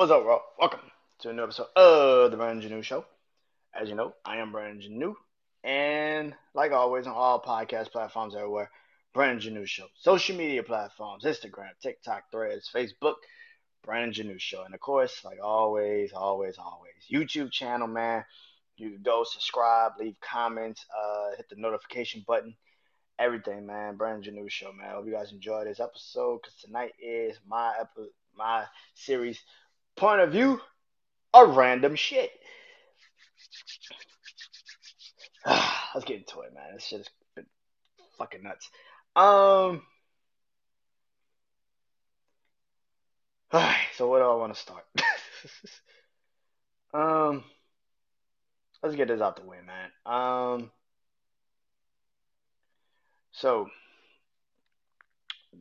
What's up, bro? Welcome to a new episode of the Brandon Janeau Show. As you know, I am Brandon Janeau, and like always, on all podcast platforms everywhere, Brandon Janeau Show. Social media platforms: Instagram, TikTok, Threads, Facebook, Brandon Janeau Show, and of course, like always, always, always, YouTube channel, man. You go subscribe, leave comments, uh, hit the notification button everything, man. Brand Janeau Show, man. Hope you guys enjoy this episode because tonight is my epi- my series point of view of random shit. Let's get into it, man. This shit has been fucking nuts. Um. Alright, so where do I want to start? um. Let's get this out the way, man. Um. So,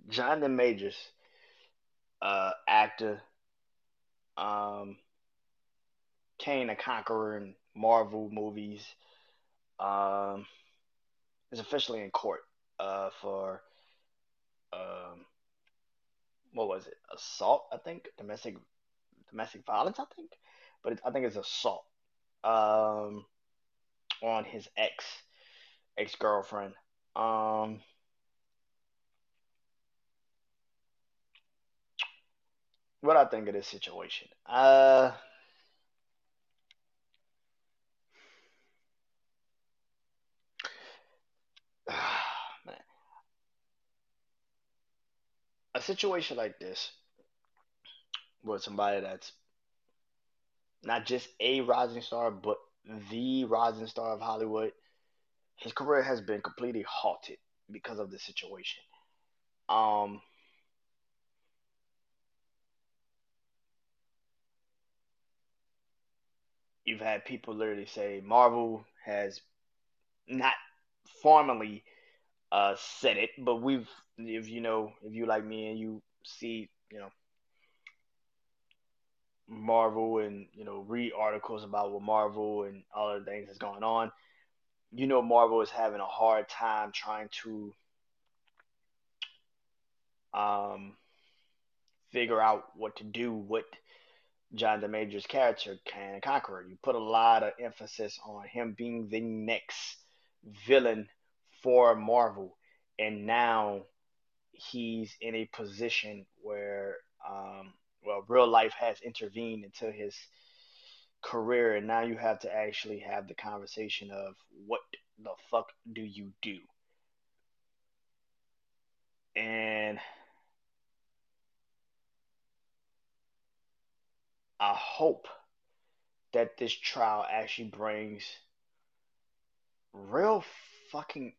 Jonathan Majors, uh, actor, um, Kang the Conqueror in Marvel movies, um, is officially in court, uh, for, um, what was it? Assault, I think, domestic, domestic violence, I think, but it, I think it's assault, um, on his ex, ex girlfriend. Um, what I think of this situation. Uh, a situation like this with somebody that's not just a rising star, but the rising star of Hollywood, his career has been completely halted because of the situation. Um, you've had people literally say Marvel has not formally uh, said it, but we've, if you know, if you like me and you see, you know, Marvel and you know read articles about what Marvel and all the things that's going on, you know Marvel is having a hard time trying to um, figure out what to do with Jonathan Major's character, Kang Conqueror. You put a lot of emphasis on him being the next villain for Marvel, and now he's in a position where, um, well, real life has intervened into his career, and now you have to actually have the conversation of what the fuck do you do? And I hope that this trial actually brings real fucking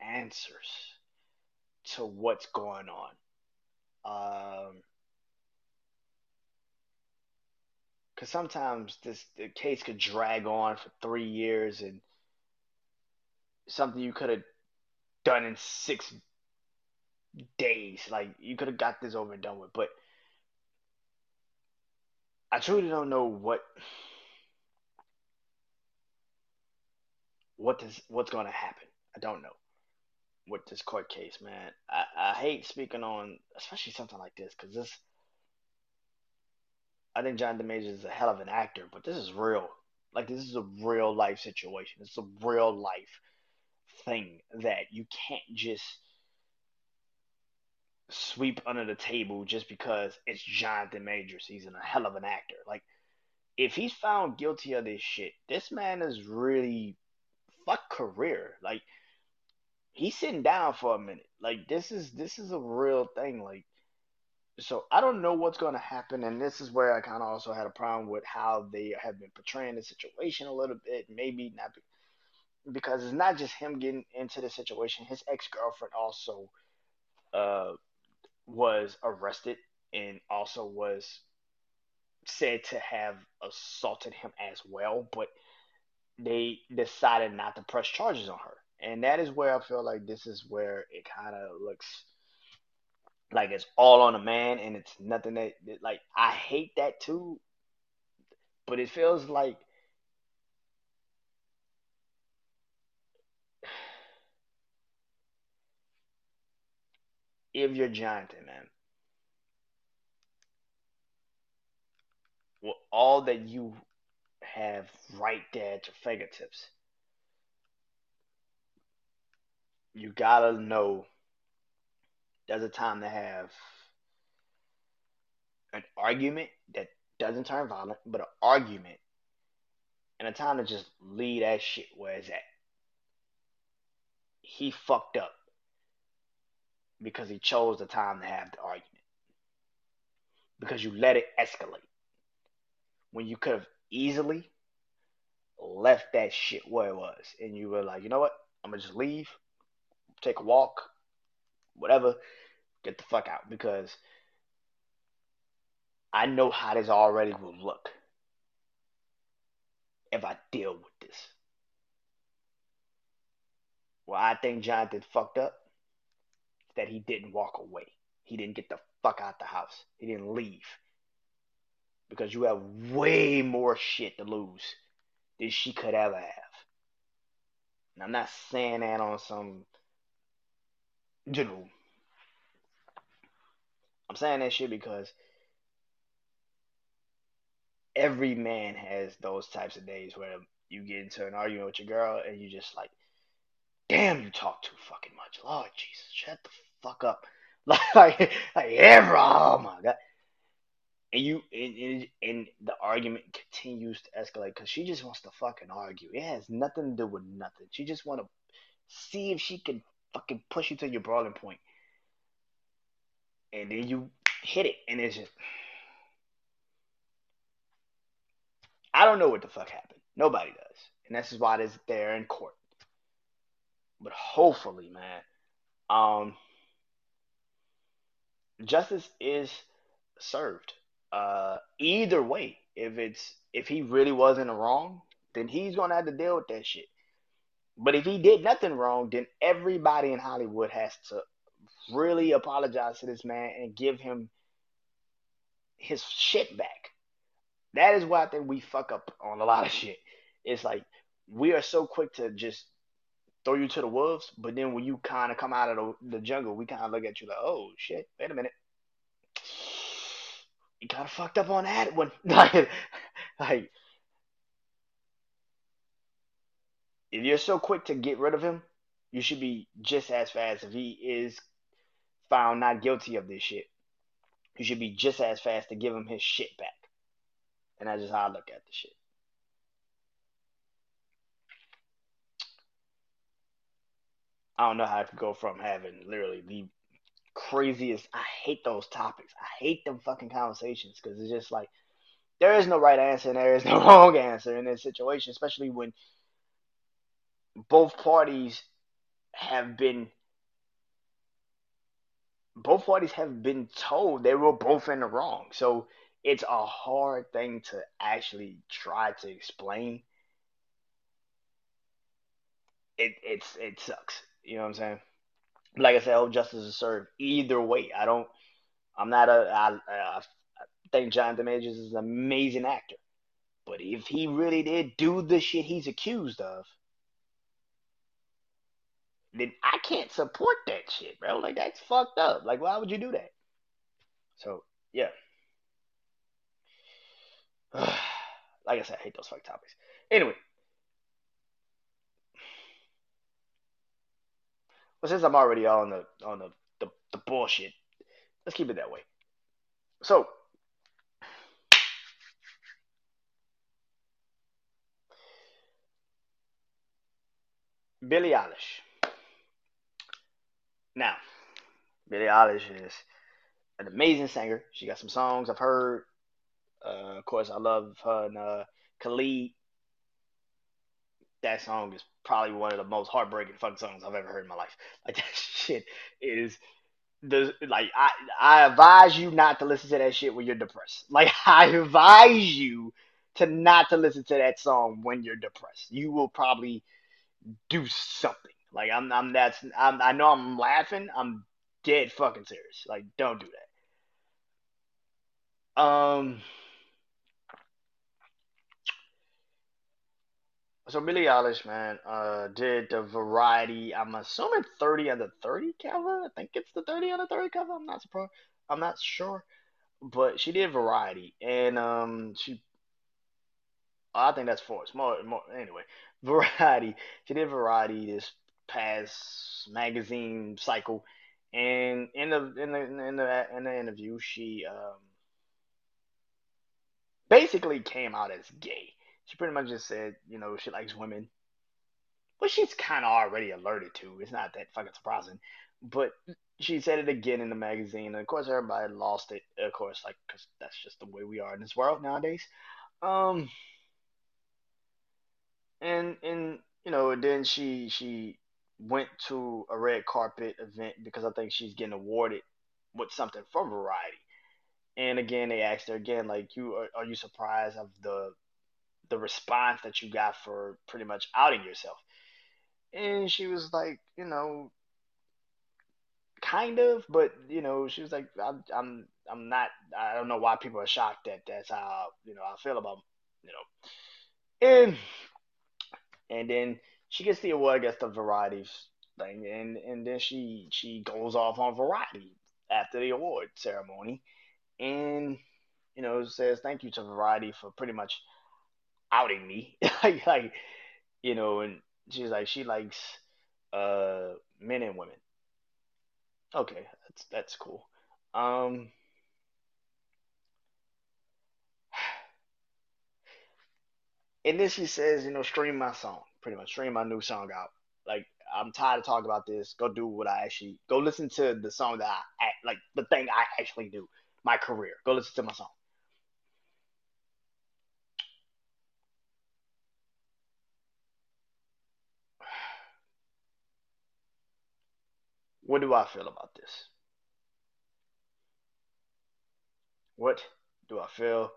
answers to what's going on. Um, because sometimes this the case could drag on for three years and something you could have done in six days. Like you could have got this over and done with, but I truly don't know what what is what's going to happen. I don't know with this court case, man. I, I hate speaking on especially something like this because this. I think Jonathan Majors is a hell of an actor, but this is real. Like this is a real life situation. It's a real life thing that you can't just sweep under the table just because it's Jonathan Majors. He's a hell of an actor. Like, if he's found guilty of this shit, this man is really fuck career. Like, he's sitting down for a minute. Like, this is this is a real thing. Like, so I don't know what's going to happen, and this is where I kind of also had a problem with how they have been portraying the situation a little bit. Maybe not because it's not just him getting into the situation. His ex girlfriend also uh, was arrested and also was said to have assaulted him as well, but they decided not to press charges on her. And that is where I feel like this is where it kind of looks like it's all on a man and it's nothing that, like, I hate that too, but it feels like if you're Jonathan, man, with all that you have right there at your fingertips, you gotta know there's a time to have an argument that doesn't turn violent, but an argument and a time to just leave that shit where it's at. He fucked up because he chose the time to have the argument. Because you let it escalate. When you could have easily left that shit where it was. And you were like, you know what? I'm gonna just leave, take a walk, whatever, get the fuck out. Because I know how this already will look if I deal with this. Well, I think Jonathan fucked up that he didn't walk away. He didn't get the fuck out the house. He didn't leave. Because you have way more shit to lose than she could ever have. And I'm not saying that on some general. I'm saying that shit because every man has those types of days where you get into an argument with your girl and you just like, damn, you talk too fucking much. Lord Jesus, shut the fuck up. Like, like, every, oh my god. And you, and, and, and the argument continues to escalate because she just wants to fucking argue. It has nothing to do with nothing. She just want to see if she can fucking push you to your brawling point. And then you hit it, and it's just. I don't know what the fuck happened. Nobody does. And this is why it's there in court. But hopefully, man, um, justice is served. Uh, either way, if it's if he really was in the wrong, then he's gonna have to deal with that shit. But if he did nothing wrong, then everybody in Hollywood has to really apologize to this man and give him his shit back. That is why I think we fuck up on a lot of shit. It's like we are so quick to just throw you to the wolves, but then when you kind of come out of the, the jungle, we kind of look at you like, oh shit, wait a minute, you kind of fucked up on that one. like, like if you're so quick to get rid of him, you should be just as fast if he is found not guilty of this shit. You should be just as fast to give him his shit back. And that's just how I look at the shit. I don't know how I could go from having literally the craziest. I hate those topics. I hate them fucking conversations because it's just like there is no right answer and there is no wrong answer in this situation, especially when both parties have been both parties have been told they were both in the wrong. So it's a hard thing to actually try to explain. It it's it sucks. You know what I'm saying? Like I said, I hope justice is served either way. I don't. I'm not a. I, I think Jonathan Majors is an amazing actor, but if he really did do the shit he's accused of, then I can't support that shit, bro. Like that's fucked up. Like why would you do that? So yeah. like I said, I hate those fuck topics. Anyway. Well, since I'm already on the on the, the, the bullshit, let's keep it that way. So Billie Eilish. Now, Billie Eilish is an amazing singer. She got some songs I've heard. Uh, of course, I love her and uh, Khalid. That song is probably one of the most heartbreaking fucking songs I've ever heard in my life. Like that shit is the like I I advise you not to listen to that shit when you're depressed. Like I advise you to not to listen to that song when you're depressed. You will probably do something. Like I'm I'm that's I'm, I know I'm laughing. I'm dead fucking serious. Like don't do that. Um So Billie Eilish, man, uh, did the variety. I'm assuming 30 under 30 cover. I think it's the 30 under 30 cover. I'm not surprised. I'm not sure. but she did Variety, and um, she I think that's Force. More, more anyway. Variety. She did Variety this past magazine cycle, and in the in the in the in the interview, she um basically came out as gay. She pretty much just said, you know, she likes women, which she's kind of already alerted to. It's not that fucking surprising, but she said it again in the magazine, and of course everybody lost it. Of course, like because that's just the way we are in this world nowadays. Um, and and you know, then she she went to a red carpet event because I think she's getting awarded with something for Variety. And again, they asked her again, like, you are, are you surprised of the the response that you got for pretty much outing yourself? And she was like, you know, kind of, but you know, she was like, I'm I'm I'm not. I don't know why people are shocked that that's how you know I feel about you know. And and then she gets the award, against the variety thing, and and then she she goes off on variety after the award ceremony, and you know says thank you to variety for pretty much outing me, like like you know, and she's like she likes uh men and women. Okay, that's that's cool. Um, and then she says, you know, stream my song, pretty much stream my new song out. Like I'm tired of talking about this. Go do what I actually go listen to the song that I like the thing I actually do, my career. Go listen to my song. What do I feel about this? What do I feel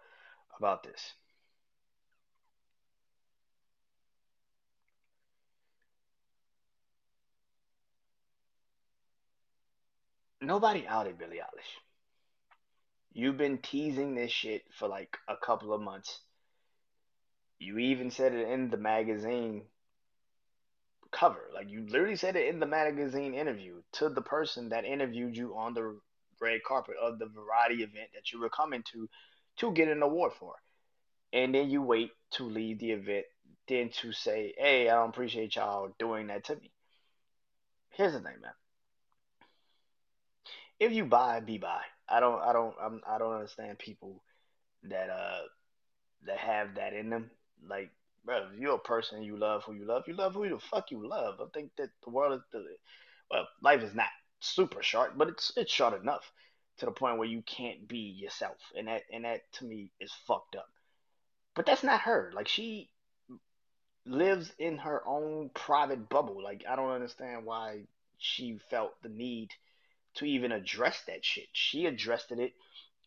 about this? Nobody outed Billie Eilish. You've been teasing this shit for like a couple of months. You even said it in the magazine cover. Like you literally said it in the magazine interview to the person that interviewed you on the red carpet of the variety event that you were coming to to get an award for. And then you wait to leave the event then to say, "Hey, I don't appreciate y'all doing that to me." Here's the thing, man. If you buy, be buy. I don't I don't I'm, I don't understand people that uh that have that in them. Like, bro, if you're a person you love who you love, you love who the fuck you love. I think that the world is the well, life is not super short, but it's it's short enough to the point where you can't be yourself, and that and that to me is fucked up. But that's not her. Like she lives in her own private bubble. Like I don't understand why she felt the need to even address that shit. She addressed it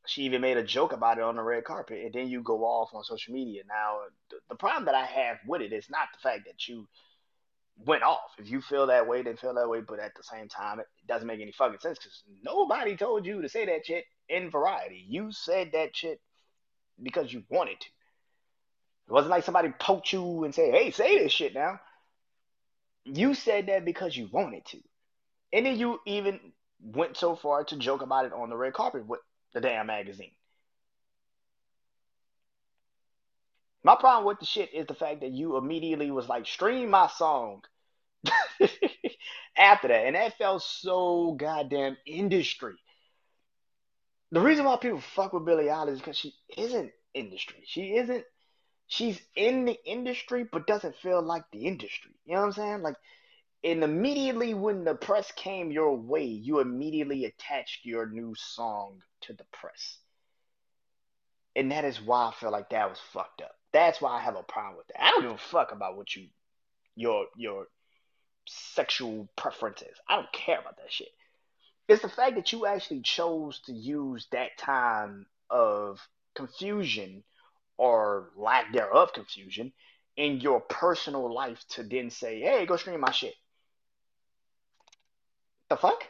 she even made a joke about it on the red carpet, and then you go off on social media. Now, the, the problem that I have with it is not the fact that you went off. If you feel that way, then feel that way. But at the same time, it doesn't make any fucking sense because nobody told you to say that shit in Variety. You said that shit because you wanted to. It wasn't like somebody poked you and said, "Hey, say this shit now." You said that because you wanted to, and then you even went so far to joke about it on the red carpet with the damn magazine. My problem with the shit is the fact that you immediately was like, stream my song after that. And that felt so goddamn industry. The reason why people fuck with Billie Eilish is because she isn't industry. She isn't, she's in the industry, but doesn't feel like the industry. You know what I'm saying? Like, and immediately when the press came your way, you immediately attached your new song to the press. And that is why I feel like that was fucked up. That's why I have a problem with that. I don't give a fuck about what you your your sexual preferences. I don't care about that shit. It's the fact that you actually chose to use that time of confusion or lack thereof confusion in your personal life to then say, hey, go stream my shit. The fuck?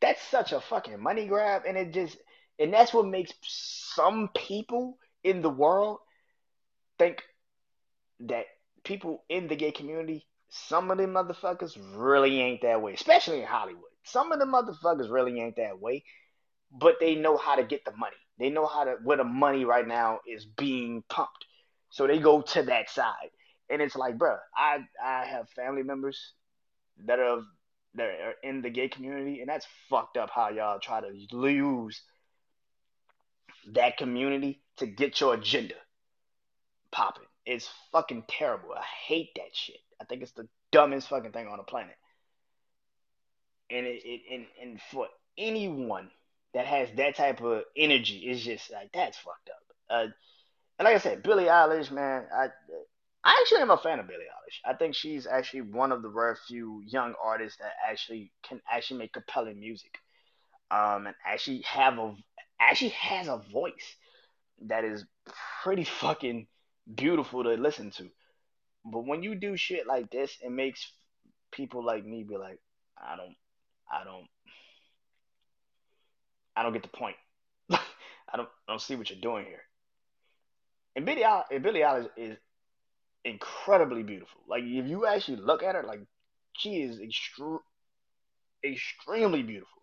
That's such a fucking money grab, and it just and that's what makes some people in the world think that people in the gay community, some of them motherfuckers really ain't that way, especially in Hollywood. Some of the motherfuckers really ain't that way, but they know how to get the money. They know how to where the money right now is being pumped. So they go to that side. And it's like, bro, I I have family members that are that are in the gay community, and that's fucked up how y'all try to use that community to get your agenda popping. It's fucking terrible. I hate that shit. I think it's the dumbest fucking thing on the planet. And it, it and, and for anyone that has that type of energy, it's just like that's fucked up. Uh, and like I said, Billie Eilish, man, I I actually am a fan of Billie Eilish. I think she's actually one of the rare few young artists that actually can actually make compelling music, um, and actually have a actually has a voice that is pretty fucking beautiful to listen to. But when you do shit like this, it makes people like me be like, I don't, I don't, I don't get the point. I don't, I don't see what you're doing here. And Billie, Billie Eilish is incredibly beautiful. Like if you actually look at her, like she is extre- extremely beautiful.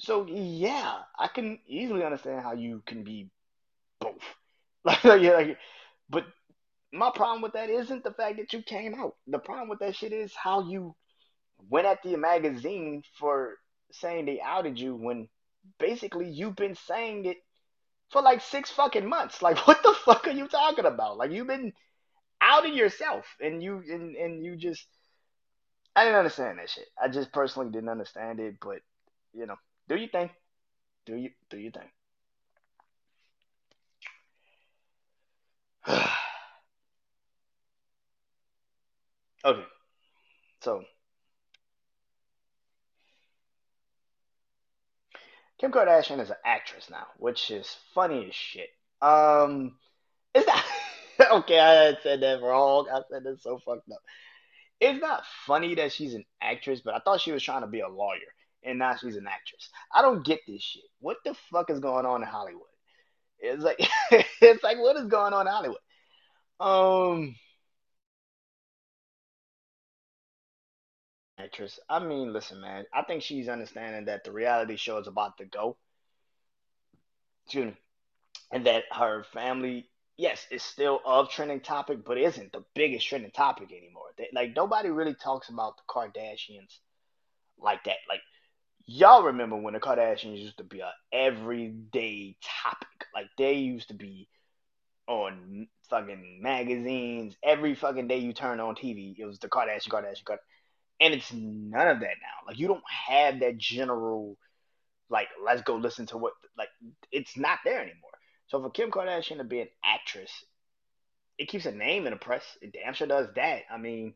So yeah, I can easily understand how you can be both. Like, yeah, like, but my problem with that isn't the fact that you came out. The problem with that shit is how you went at the magazine for saying they outed you when basically you've been saying it for like six fucking months. Like, what the fuck are you talking about? Like, you've been outing yourself, and you and and you just. I didn't understand that shit. I just personally didn't understand it, but you know, do you think? Do you do you think? okay, so Kim Kardashian is an actress now, which is funny as shit. Um, it's not okay. I said that wrong. I said that so fucked up. It's not funny that she's an actress, but I thought she was trying to be a lawyer, and now she's an actress. I don't get this shit. What the fuck is going on in Hollywood? It's like it's like what is going on in Hollywood? Um, actress. I mean, listen, man. I think she's understanding that the reality show is about to go. Excuse me. And that her family, yes, is still of trending topic, but isn't the biggest trending topic anymore. They, like nobody really talks about the Kardashians like that. Like y'all remember when the Kardashians used to be a everyday topic. Like they used to be on fucking magazines every fucking day you turn on TV. It was the Kardashian, Kardashian, Kardashian and it's none of that now. Like you don't have that general like let's go listen to what like it's not there anymore. So for Kim Kardashian to be an actress, it keeps a name in the press. It damn sure does that. I mean,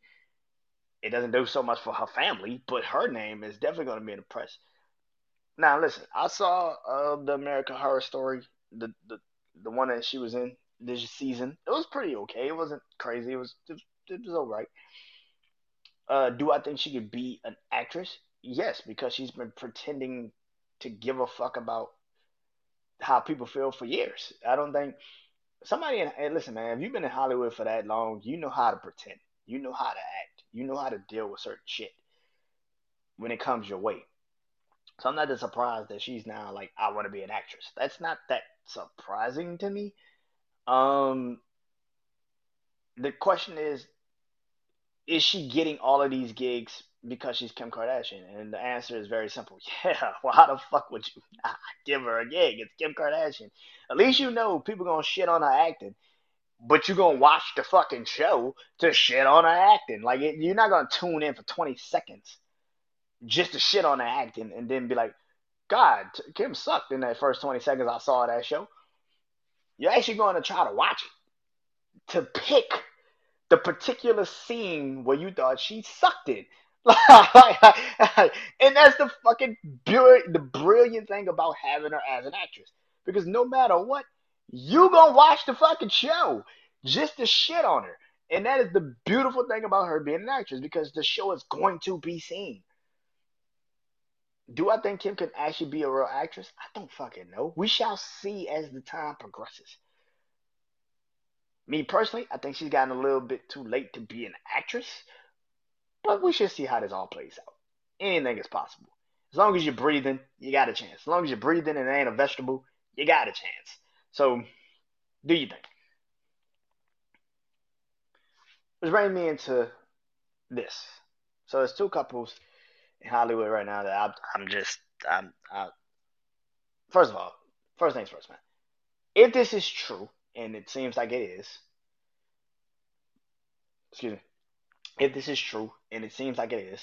it doesn't do so much for her family, but her name is definitely going to be in the press. Now listen, I saw uh, the American Horror Story, the the the one that she was in this season. It was pretty okay. It wasn't crazy. It was it, it was alright. Uh, do I think she could be an actress? Yes, because she's been pretending to give a fuck about how people feel for years. I don't think somebody in hey, listen, man, if you've been in Hollywood for that long, you know how to pretend. You know how to act. You know how to deal with certain shit when it comes your way. So I'm not surprised that she's now like, I want to be an actress. That's not that surprising to me. Um, the question is, is she getting all of these gigs because she's Kim Kardashian? And the answer is very simple. Yeah. Well, how the fuck would you give her a gig? It's Kim Kardashian. At least you know people gonna shit on her acting, but you're gonna watch the fucking show to shit on her acting. Like it, you're not gonna tune in for 20 seconds just to shit on her acting and then be like, God, Kim sucked in that first 20 seconds I saw that show. You're actually going to try to watch it to pick the particular scene where you thought she sucked it. and that's the fucking the brilliant thing about having her as an actress. Because no matter what, you gonna watch the fucking show just to shit on her. And that is the beautiful thing about her being an actress because the show is going to be seen. Do I think Kim can actually be a real actress? I don't fucking know. We shall see as the time progresses. Me personally, I think she's gotten a little bit too late to be an actress, but we should see how this all plays out. Anything is possible. As long as you're breathing, you got a chance. As long as you're breathing and ain't a vegetable, you got a chance. So, do you think? Which brings me into this. So there's two couples in Hollywood right now that I'm, I'm just I'm I, first of all, first things first, man. If this is true, and it seems like it is, excuse me, if this is true, and it seems like it is,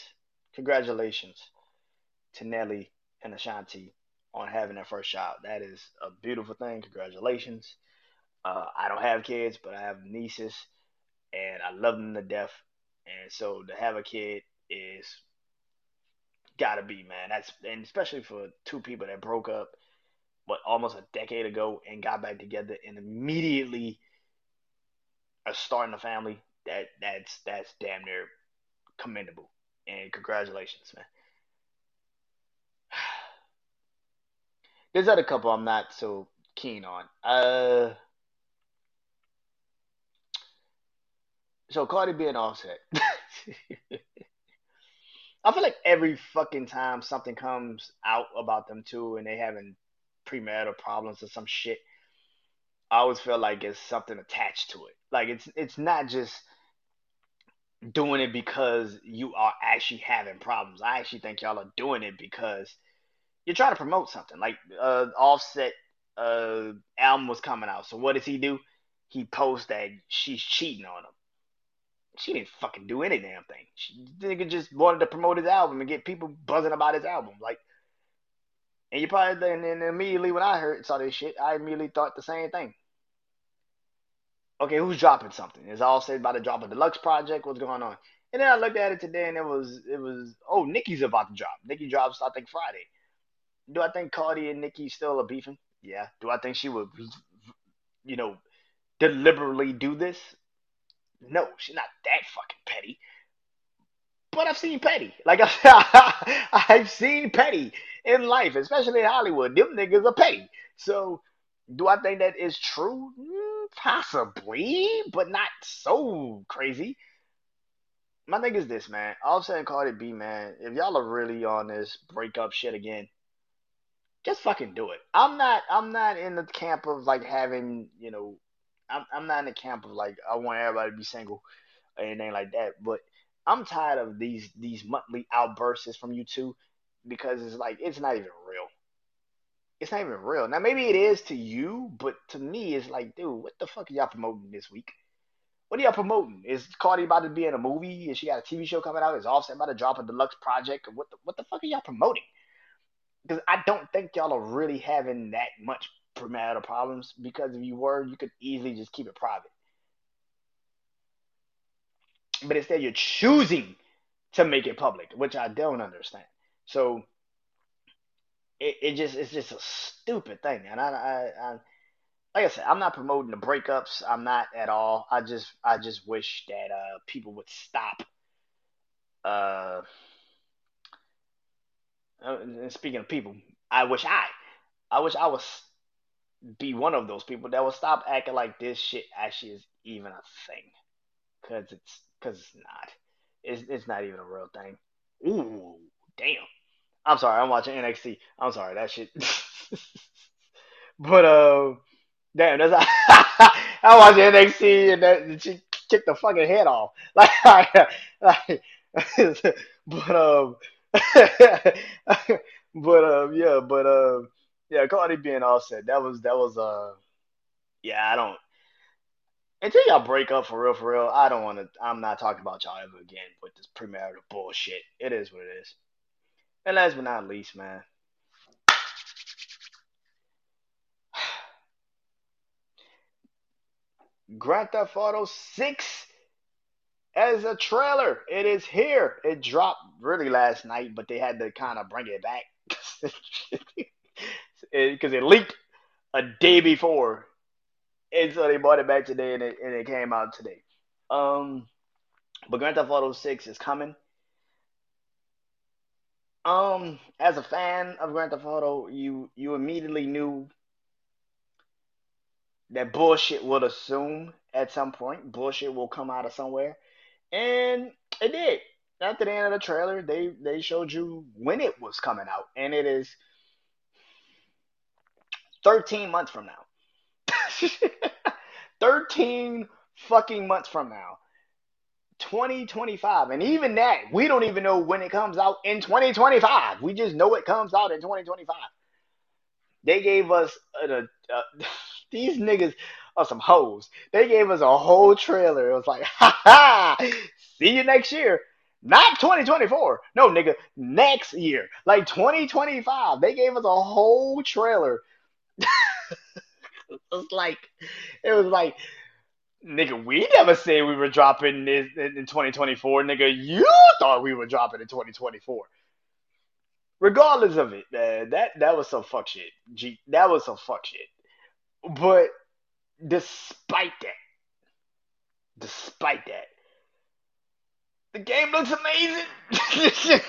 congratulations to Nelly and Ashanti on having their first child. That is a beautiful thing. Congratulations. Uh, I don't have kids, but I have nieces, and I love them to death. And so to have a kid is gotta be, man. That's and especially for two people that broke up, what almost a decade ago and got back together and immediately are starting a family. That that's that's damn near commendable. And congratulations, man. There's other couple I'm not so keen on. Uh, so Cardi B and Offset. I feel like every fucking time something comes out about them too, and they having premarital problems or some shit, I always feel like it's something attached to it. Like it's it's not just doing it because you are actually having problems. I actually think y'all are doing it because you're trying to promote something. Like uh, Offset uh, album was coming out, so what does he do? He posts that she's cheating on him. She didn't fucking do any damn thing. She nigga just wanted to promote his album and get people buzzing about his album. Like, and you probably and then immediately when I heard saw this shit, I immediately thought the same thing. Okay, who's dropping something? Is Offset about to drop a deluxe project? What's going on? And then I looked at it today, and it was it was oh Nicki's about to drop. Nicki drops I think Friday. Do I think Cardi and Nicki still are beefing? Yeah. Do I think she would, you know, deliberately do this? No, she's not that fucking petty. But I've seen petty. Like I've seen petty in life, especially in Hollywood. Them niggas are petty. So do I think that is true? Mm, possibly, but not so crazy. My thing is this, man. All Offset and Cardi B, man. If y'all are really on this breakup shit again, just fucking do it. I'm not. I'm not in the camp of like having, you know, I'm. I'm not in the camp of like I want everybody to be single or anything like that. But I'm tired of these these monthly outbursts from you two because it's like it's not even real. It's not even real. Now maybe it is to you, but to me it's like, dude, what the fuck are y'all promoting this week? What are y'all promoting? Is Cardi about to be in a movie? Is she got a TV show coming out? Is Offset about to drop a deluxe project? What the what the fuck are y'all promoting? Because I don't think y'all are really having that much premarital problems. Because if you were, you could easily just keep it private. But instead, you're choosing to make it public, which I don't understand. So it, it just it's just a stupid thing, and I, I, I like I said, I'm not promoting the breakups. I'm not at all. I just I just wish that uh, people would stop. Uh, uh speaking of people, I wish I, I wish I was be one of those people that would stop acting like this shit actually is even a thing, cause it's cause it's not. It's it's not even a real thing. Ooh, damn. I'm sorry, I'm watching NXT. I'm sorry, that shit. but uh, damn, that's I watch NXT and that and she kicked the fucking head off. Like, like but um, but um, yeah, but um, yeah, Cardi B and Offset. That was that was uh, yeah, I don't. Until y'all break up for real, for real, I don't want to. I'm not talking about y'all ever again with this premarital bullshit. It is what it is. And last but not least, man. Grand Theft Auto 6 as a trailer. It is here. It dropped really last night, but they had to kind of bring it back because it, leaked a day before, and so they brought it back today, and it, and it came out today. Um, but Grand Theft Auto 6 is coming. Um, as a fan of Grand Theft Auto, you you immediately knew that bullshit would assume at some point bullshit will come out of somewhere, and it did. After the end of the trailer, they they showed you when it was coming out, and it is 13 months from now. 13 fucking months from now. 2025. And even that, we don't even know when it comes out in 2025. We just know it comes out in 2025. They gave us a, a, a these niggas are some hoes. They gave us a whole trailer. It was like, ha ha, see you next year. Not 2024. No, nigga, next year. Like 2025. They gave us a whole trailer. it was like, it was like, nigga, we never said we were dropping this in 2024. Nigga, you thought we were dropping in 2024. Regardless of it, man, that that was some fuck shit. G, that was some fuck shit. But despite that, despite that, the game looks amazing.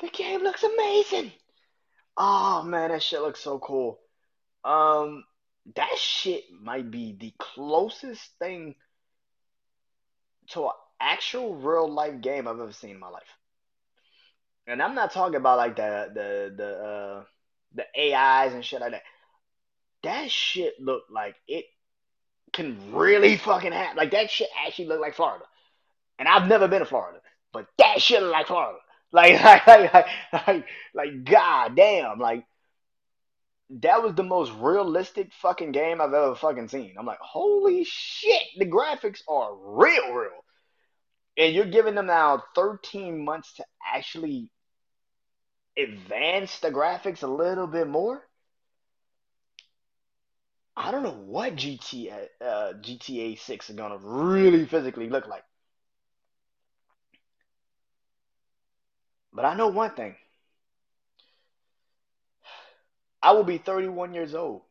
the game looks amazing. Oh man, that shit looks so cool. Um, that shit might be the closest thing to an actual real life game I've ever seen in my life. And I'm not talking about like the the the uh the AIs and shit like that. That shit looked like it can really fucking happen. Like that shit actually looked like Florida. And I've never been to Florida, but that shit looked like Florida. Like like like like like, like god damn, like that was the most realistic fucking game I've ever fucking seen. I'm like, holy shit, the graphics are real, real. And you're giving them now 13 months to actually advance the graphics a little bit more. I don't know what GTA uh, GTA 6 is gonna really physically look like. But I know one thing. I will be 31 years old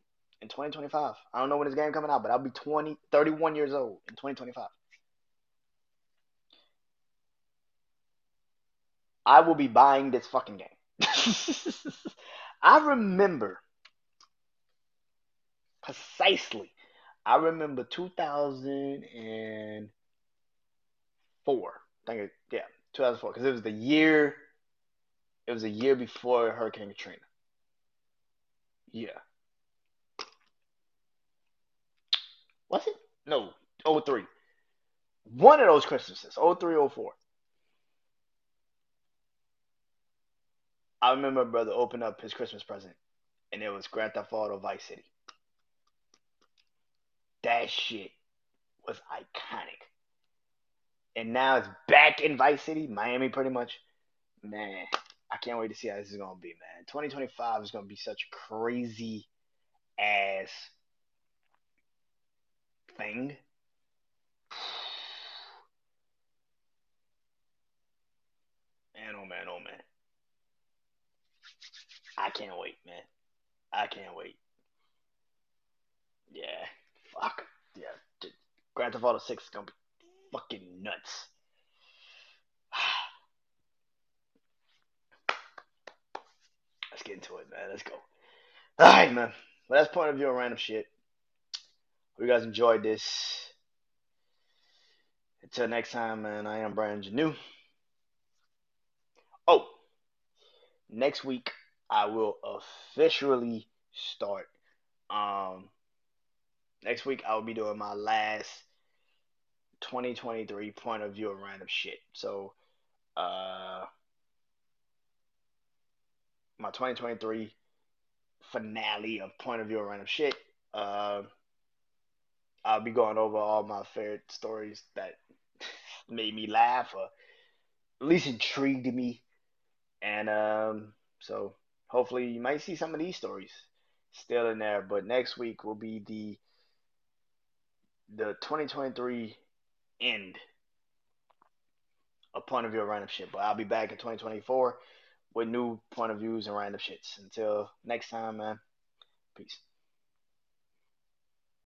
in 2025. I don't know when this game coming out, but I'll be 20, 31 years old in 2025. I will be buying this fucking game. I remember precisely. I remember 2004. I think it, yeah, 2004 because it was the year it was a year before Hurricane Katrina. Yeah. Was it? No, 03. One of those Christmases, 03, 04. I remember brother opened up his Christmas present, and it was Grand Theft Auto Vice City. That shit was iconic. And now it's back in Vice City, Miami, pretty much. Man, I can't wait to see how this is gonna be, man. 2025 is gonna be such crazy ass thing. Man, oh man, oh man. I can't wait, man. I can't wait. Yeah, fuck. Yeah, Grand Theft Auto 6 is gonna be fucking nuts. Let's get into it, man. Let's go. All right, man. Well, that's point of view on random shit. Hope you guys enjoyed this. Until next time, man. I am Brian Janeau. Oh, next week I will officially start. Um, next week I will be doing my last 2023 point of view of random shit. So, uh, my 2023 finale of point of view of random shit. Uh, I'll be going over all my favorite stories that made me laugh or at least intrigued me. And um, so hopefully you might see some of these stories still in there. But next week will be the the 2023 end a point of view of random shit. But I'll be back in 2024 with new point of views and random shits. Until next time, man. Peace.